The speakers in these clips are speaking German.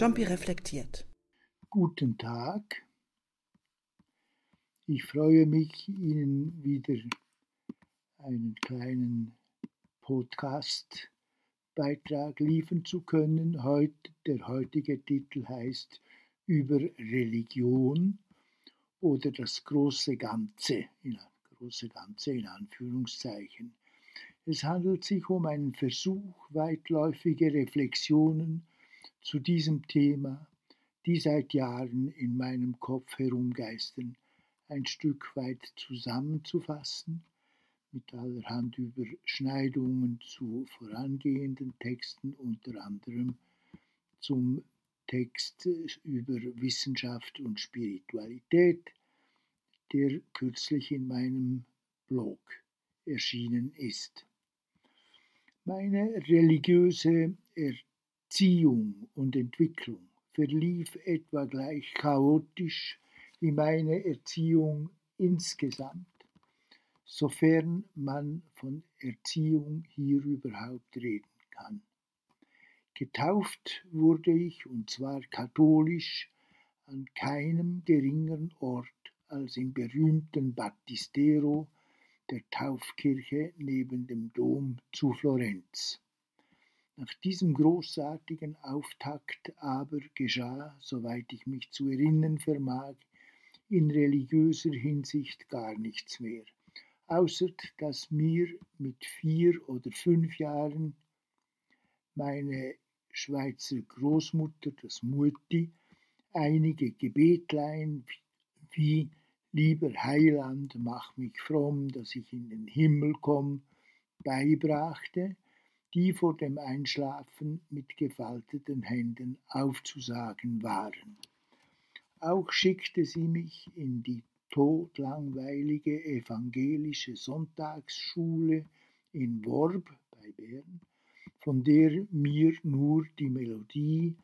Jumpy reflektiert. Guten Tag. Ich freue mich, Ihnen wieder einen kleinen Podcast-Beitrag liefern zu können. Heut, der heutige Titel heißt Über Religion oder das große Ganze, in, große Ganze in Anführungszeichen. Es handelt sich um einen Versuch, weitläufige Reflexionen zu diesem Thema, die seit Jahren in meinem Kopf herumgeistern, ein Stück weit zusammenzufassen, mit allerhand Überschneidungen zu vorangehenden Texten, unter anderem zum Text über Wissenschaft und Spiritualität, der kürzlich in meinem Blog erschienen ist. Meine religiöse Erziehung und Entwicklung verlief etwa gleich chaotisch wie meine Erziehung insgesamt, sofern man von Erziehung hier überhaupt reden kann. Getauft wurde ich, und zwar katholisch, an keinem geringeren Ort als im berühmten Battistero der Taufkirche neben dem Dom zu Florenz. Nach diesem großartigen Auftakt aber geschah, soweit ich mich zu erinnern vermag, in religiöser Hinsicht gar nichts mehr, außer dass mir mit vier oder fünf Jahren meine Schweizer Großmutter, das Mutti, einige Gebetlein wie Lieber Heiland, mach mich fromm, dass ich in den Himmel komm, beibrachte, die vor dem Einschlafen mit gefalteten Händen aufzusagen waren. Auch schickte sie mich in die todlangweilige evangelische Sonntagsschule in Worb bei Bern, von der mir nur die Melodie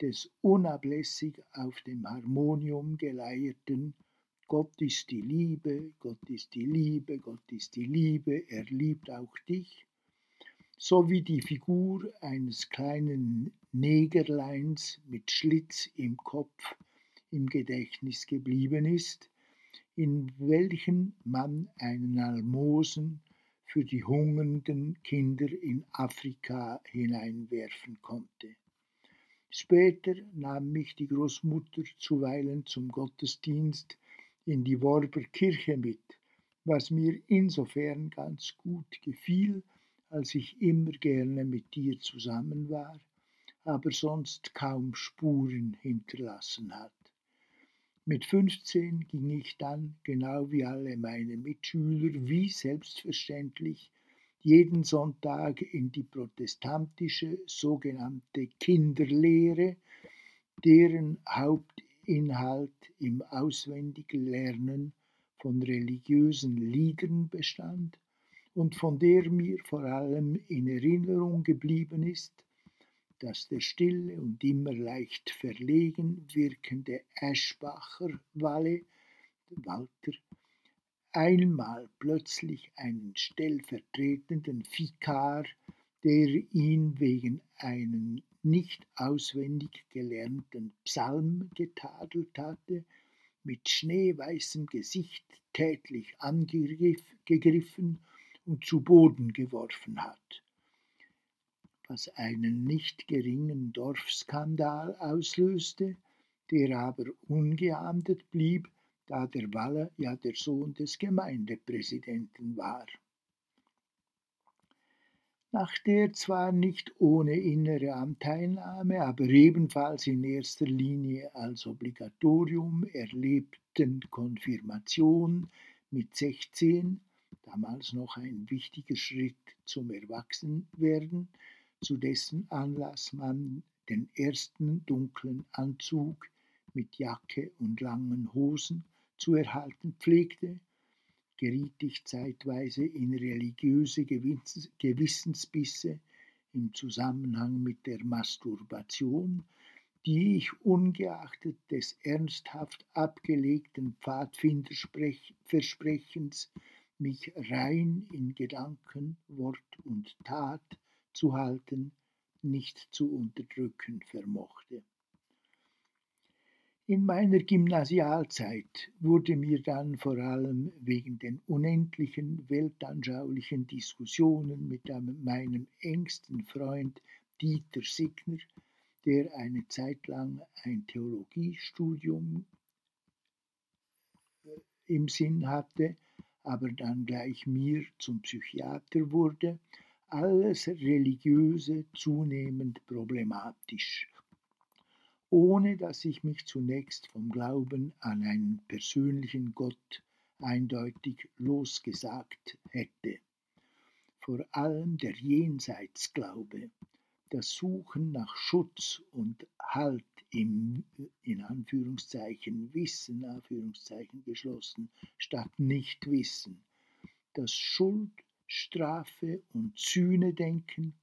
des unablässig auf dem Harmonium geleierten Gott ist die Liebe, Gott ist die Liebe, Gott ist die Liebe, er liebt auch dich, so wie die Figur eines kleinen Negerleins mit Schlitz im Kopf im Gedächtnis geblieben ist, in welchen man einen Almosen für die hungernden Kinder in Afrika hineinwerfen konnte. Später nahm mich die Großmutter zuweilen zum Gottesdienst in die Worber Kirche mit, was mir insofern ganz gut gefiel, als ich immer gerne mit dir zusammen war, aber sonst kaum Spuren hinterlassen hat. Mit 15 ging ich dann, genau wie alle meine Mitschüler, wie selbstverständlich jeden Sonntag in die protestantische sogenannte Kinderlehre, deren Haupt Inhalt im Auswendiglernen von religiösen Liedern bestand und von der mir vor allem in Erinnerung geblieben ist, dass der stille und immer leicht verlegen wirkende Eschbacher Walle, Walter, einmal plötzlich einen stellvertretenden Vikar, der ihn wegen einen nicht auswendig gelernten Psalm getadelt hatte, mit schneeweißem Gesicht tätlich angegriffen und zu Boden geworfen hat, was einen nicht geringen Dorfskandal auslöste, der aber ungeahndet blieb, da der Waller ja der Sohn des Gemeindepräsidenten war. Nach der zwar nicht ohne innere Anteilnahme, aber ebenfalls in erster Linie als Obligatorium erlebten Konfirmation mit 16, damals noch ein wichtiger Schritt zum Erwachsenwerden, zu dessen Anlass man den ersten dunklen Anzug mit Jacke und langen Hosen zu erhalten pflegte, geriet ich zeitweise in religiöse Gewissensbisse im Zusammenhang mit der Masturbation, die ich ungeachtet des ernsthaft abgelegten Pfadfinderversprechens mich rein in Gedanken, Wort und Tat zu halten, nicht zu unterdrücken vermochte. In meiner Gymnasialzeit wurde mir dann vor allem wegen den unendlichen weltanschaulichen Diskussionen mit meinem engsten Freund Dieter Signer, der eine Zeit lang ein Theologiestudium äh, im Sinn hatte, aber dann gleich mir zum Psychiater wurde, alles Religiöse zunehmend problematisch ohne dass ich mich zunächst vom Glauben an einen persönlichen Gott eindeutig losgesagt hätte. Vor allem der Jenseitsglaube, das Suchen nach Schutz und Halt im in Anführungszeichen Wissen, Anführungszeichen geschlossen, statt Nichtwissen, das Schuld, Strafe und Sühnedenken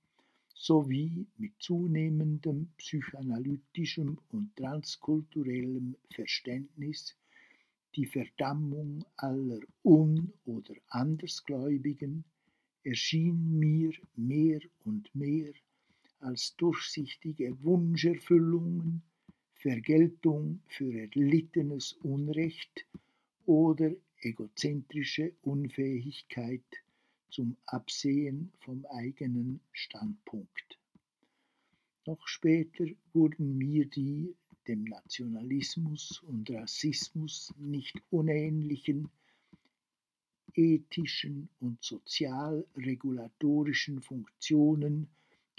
sowie mit zunehmendem psychoanalytischem und transkulturellem Verständnis die Verdammung aller Un- oder Andersgläubigen erschien mir mehr und mehr als durchsichtige Wunscherfüllungen, Vergeltung für erlittenes Unrecht oder egozentrische Unfähigkeit zum Absehen vom eigenen Standpunkt. Noch später wurden mir die dem Nationalismus und Rassismus nicht unähnlichen ethischen und sozialregulatorischen Funktionen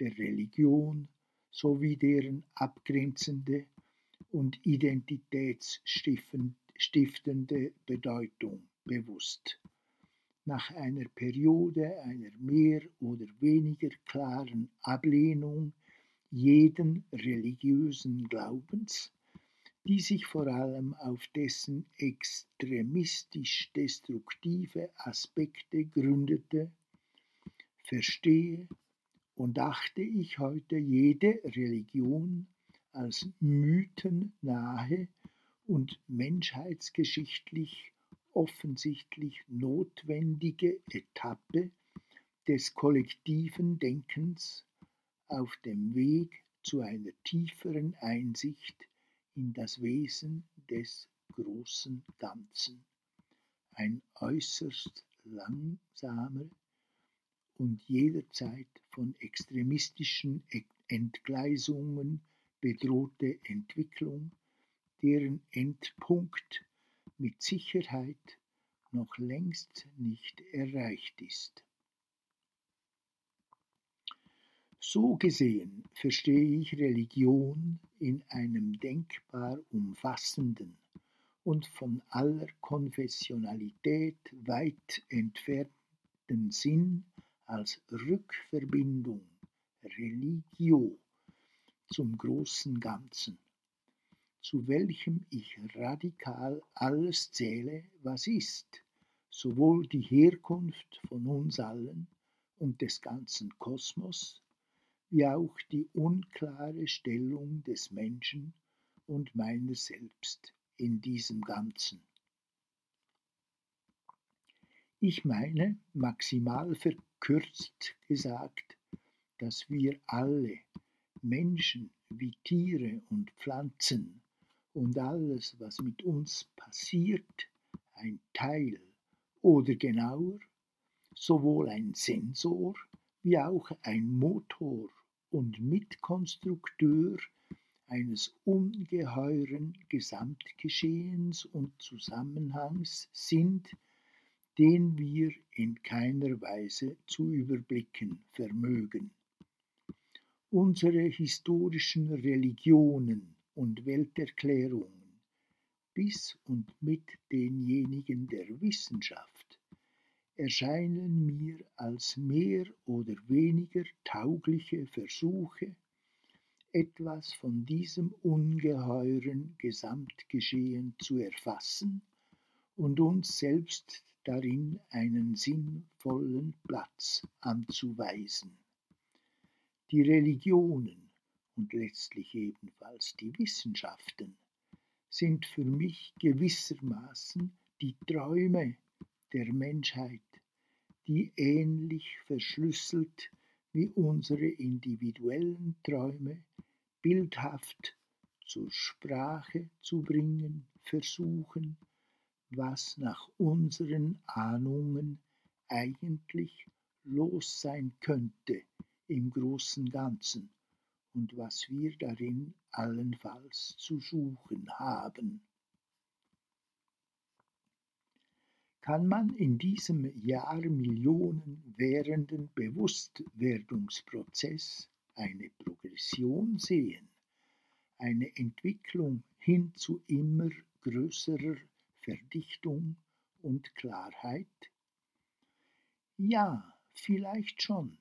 der Religion sowie deren abgrenzende und identitätsstiftende Bedeutung bewusst. Nach einer Periode einer mehr oder weniger klaren Ablehnung jeden religiösen Glaubens, die sich vor allem auf dessen extremistisch destruktive Aspekte gründete, verstehe und achte ich heute jede Religion als mythennahe und menschheitsgeschichtlich offensichtlich notwendige Etappe des kollektiven Denkens auf dem Weg zu einer tieferen Einsicht in das Wesen des großen Ganzen. Ein äußerst langsamer und jederzeit von extremistischen Entgleisungen bedrohte Entwicklung, deren Endpunkt mit Sicherheit noch längst nicht erreicht ist. So gesehen verstehe ich Religion in einem denkbar umfassenden und von aller Konfessionalität weit entfernten Sinn als Rückverbindung Religio zum großen Ganzen zu welchem ich radikal alles zähle, was ist, sowohl die Herkunft von uns allen und des ganzen Kosmos, wie auch die unklare Stellung des Menschen und meiner selbst in diesem Ganzen. Ich meine, maximal verkürzt gesagt, dass wir alle, Menschen wie Tiere und Pflanzen, und alles, was mit uns passiert, ein Teil oder genauer, sowohl ein Sensor wie auch ein Motor und Mitkonstrukteur eines ungeheuren Gesamtgeschehens und Zusammenhangs sind, den wir in keiner Weise zu überblicken vermögen. Unsere historischen Religionen und Welterklärungen bis und mit denjenigen der Wissenschaft erscheinen mir als mehr oder weniger taugliche Versuche, etwas von diesem ungeheuren Gesamtgeschehen zu erfassen und uns selbst darin einen sinnvollen Platz anzuweisen. Die Religionen und letztlich ebenfalls die Wissenschaften sind für mich gewissermaßen die Träume der Menschheit, die ähnlich verschlüsselt wie unsere individuellen Träume bildhaft zur Sprache zu bringen versuchen, was nach unseren Ahnungen eigentlich los sein könnte im großen Ganzen und was wir darin allenfalls zu suchen haben. Kann man in diesem Jahrmillionen währenden Bewusstwerdungsprozess eine Progression sehen, eine Entwicklung hin zu immer größerer Verdichtung und Klarheit? Ja, vielleicht schon,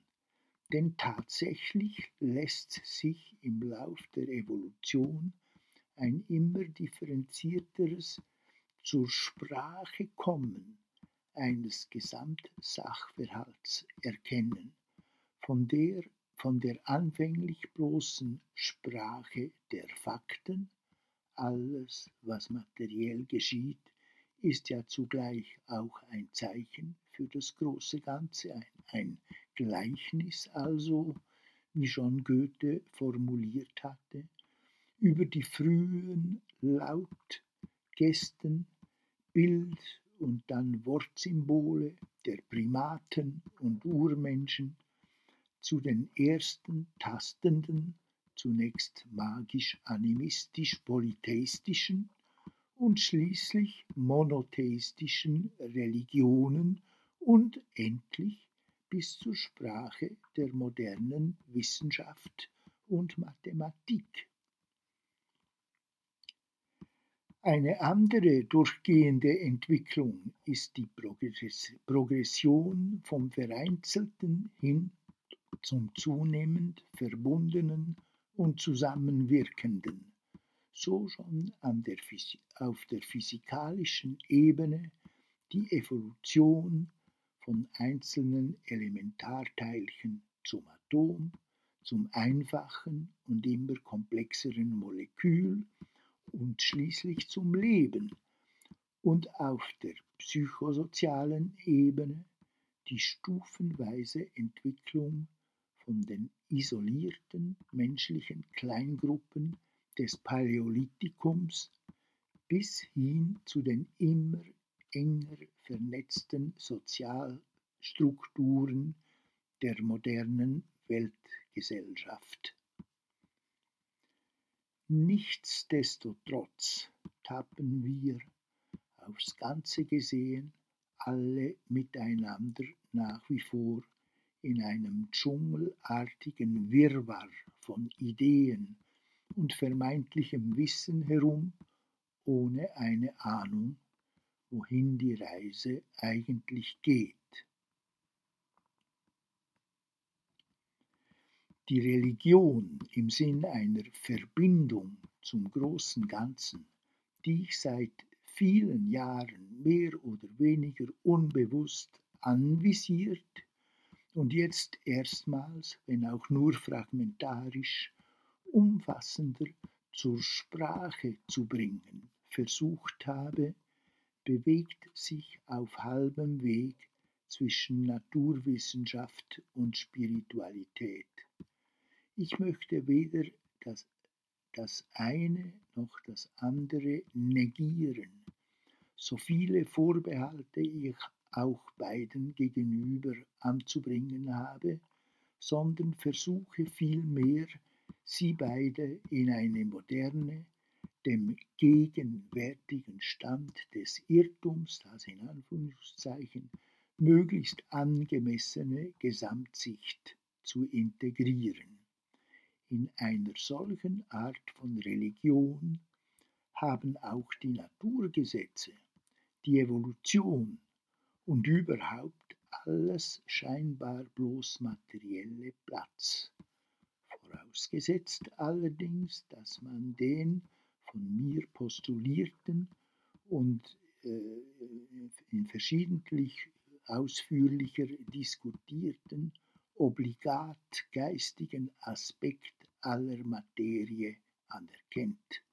denn tatsächlich lässt sich im Lauf der Evolution ein immer differenzierteres zur Sprache kommen eines Gesamtsachverhalts erkennen, von der, von der anfänglich bloßen Sprache der Fakten, alles, was materiell geschieht, ist ja zugleich auch ein Zeichen für das große Ganze, ein, ein Gleichnis also, wie schon Goethe formuliert hatte, über die frühen Lautgesten, Bild- und dann Wortsymbole der Primaten und Urmenschen zu den ersten tastenden, zunächst magisch-animistisch-polytheistischen und schließlich monotheistischen Religionen und endlich bis zur Sprache der modernen Wissenschaft und Mathematik. Eine andere durchgehende Entwicklung ist die Progression vom Vereinzelten hin zum zunehmend Verbundenen und Zusammenwirkenden so schon der auf der physikalischen Ebene die Evolution von einzelnen Elementarteilchen zum Atom, zum einfachen und immer komplexeren Molekül und schließlich zum Leben und auf der psychosozialen Ebene die stufenweise Entwicklung von den isolierten menschlichen Kleingruppen des Paläolithikums bis hin zu den immer enger vernetzten Sozialstrukturen der modernen Weltgesellschaft. Nichtsdestotrotz tappen wir, aufs Ganze gesehen, alle miteinander nach wie vor in einem dschungelartigen Wirrwarr von Ideen, und vermeintlichem Wissen herum, ohne eine Ahnung, wohin die Reise eigentlich geht. Die Religion im Sinn einer Verbindung zum großen Ganzen, die ich seit vielen Jahren mehr oder weniger unbewusst anvisiert und jetzt erstmals, wenn auch nur fragmentarisch, umfassender zur Sprache zu bringen versucht habe, bewegt sich auf halbem Weg zwischen Naturwissenschaft und Spiritualität. Ich möchte weder das, das eine noch das andere negieren, so viele Vorbehalte ich auch beiden gegenüber anzubringen habe, sondern versuche vielmehr sie beide in eine moderne, dem gegenwärtigen Stand des Irrtums, das in Anführungszeichen, möglichst angemessene Gesamtsicht zu integrieren. In einer solchen Art von Religion haben auch die Naturgesetze, die Evolution und überhaupt alles scheinbar bloß materielle Platz vorausgesetzt allerdings, dass man den von mir postulierten und äh, in verschiedentlich ausführlicher diskutierten obligat geistigen Aspekt aller Materie anerkennt.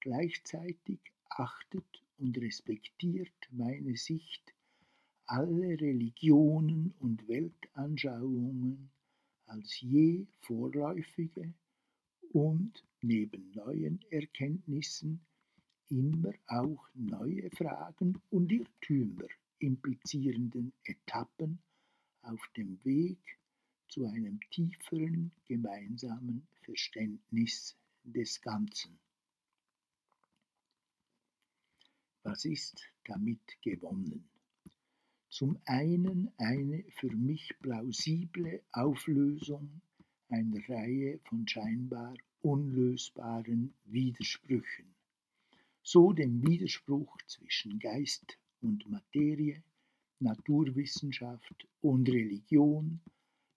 Gleichzeitig achtet und respektiert meine Sicht alle Religionen und Weltanschauungen als je vorläufige und neben neuen Erkenntnissen immer auch neue Fragen und Irrtümer implizierenden Etappen auf dem Weg zu einem tieferen gemeinsamen Verständnis des Ganzen. Was ist damit gewonnen? Zum einen eine für mich plausible Auflösung einer Reihe von scheinbar unlösbaren Widersprüchen, so dem Widerspruch zwischen Geist und Materie, Naturwissenschaft und Religion,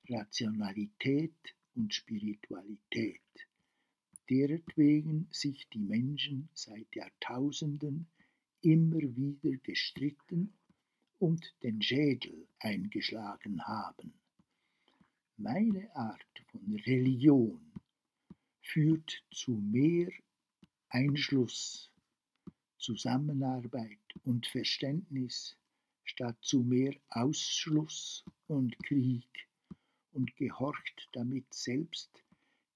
Rationalität und Spiritualität, deretwegen sich die Menschen seit Jahrtausenden immer wieder gestritten und den Schädel eingeschlagen haben. Meine Art von Religion führt zu mehr Einschluss, Zusammenarbeit und Verständnis statt zu mehr Ausschluss und Krieg und gehorcht damit selbst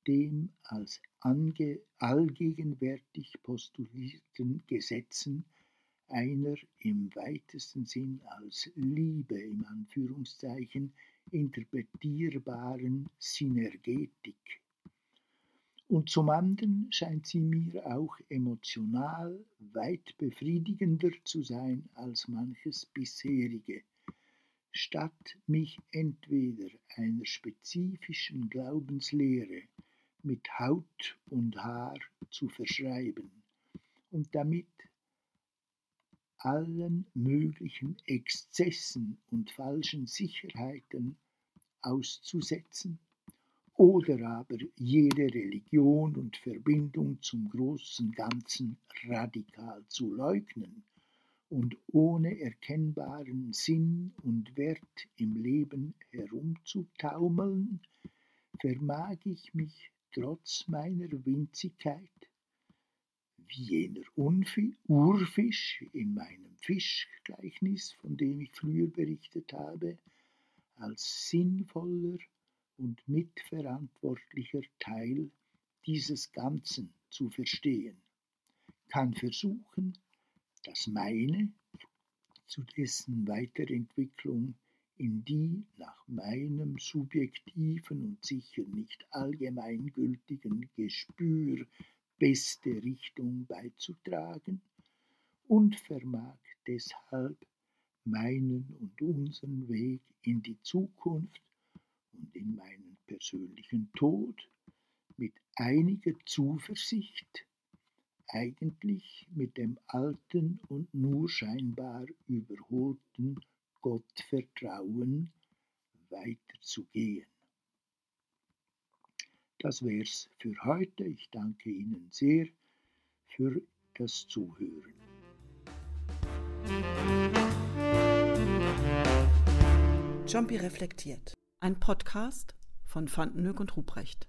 dem als allgegenwärtig postulierten Gesetzen einer im weitesten Sinn als Liebe im Anführungszeichen interpretierbaren Synergetik. Und zum anderen scheint sie mir auch emotional weit befriedigender zu sein als manches bisherige, statt mich entweder einer spezifischen Glaubenslehre mit Haut und Haar zu verschreiben und damit allen möglichen Exzessen und falschen Sicherheiten auszusetzen, oder aber jede Religion und Verbindung zum großen Ganzen radikal zu leugnen und ohne erkennbaren Sinn und Wert im Leben herumzutaumeln, vermag ich mich trotz meiner Winzigkeit wie jener Urfisch in meinem Fischgleichnis, von dem ich früher berichtet habe, als sinnvoller und mitverantwortlicher Teil dieses Ganzen zu verstehen, kann versuchen, das meine zu dessen Weiterentwicklung in die nach meinem subjektiven und sicher nicht allgemeingültigen Gespür beste Richtung beizutragen und vermag deshalb meinen und unseren Weg in die Zukunft und in meinen persönlichen Tod mit einiger Zuversicht, eigentlich mit dem alten und nur scheinbar überholten Gottvertrauen weiterzugehen. Das wär's für heute. Ich danke Ihnen sehr für das Zuhören. Jumpy reflektiert. Ein Podcast von Fantenhoek und Ruprecht.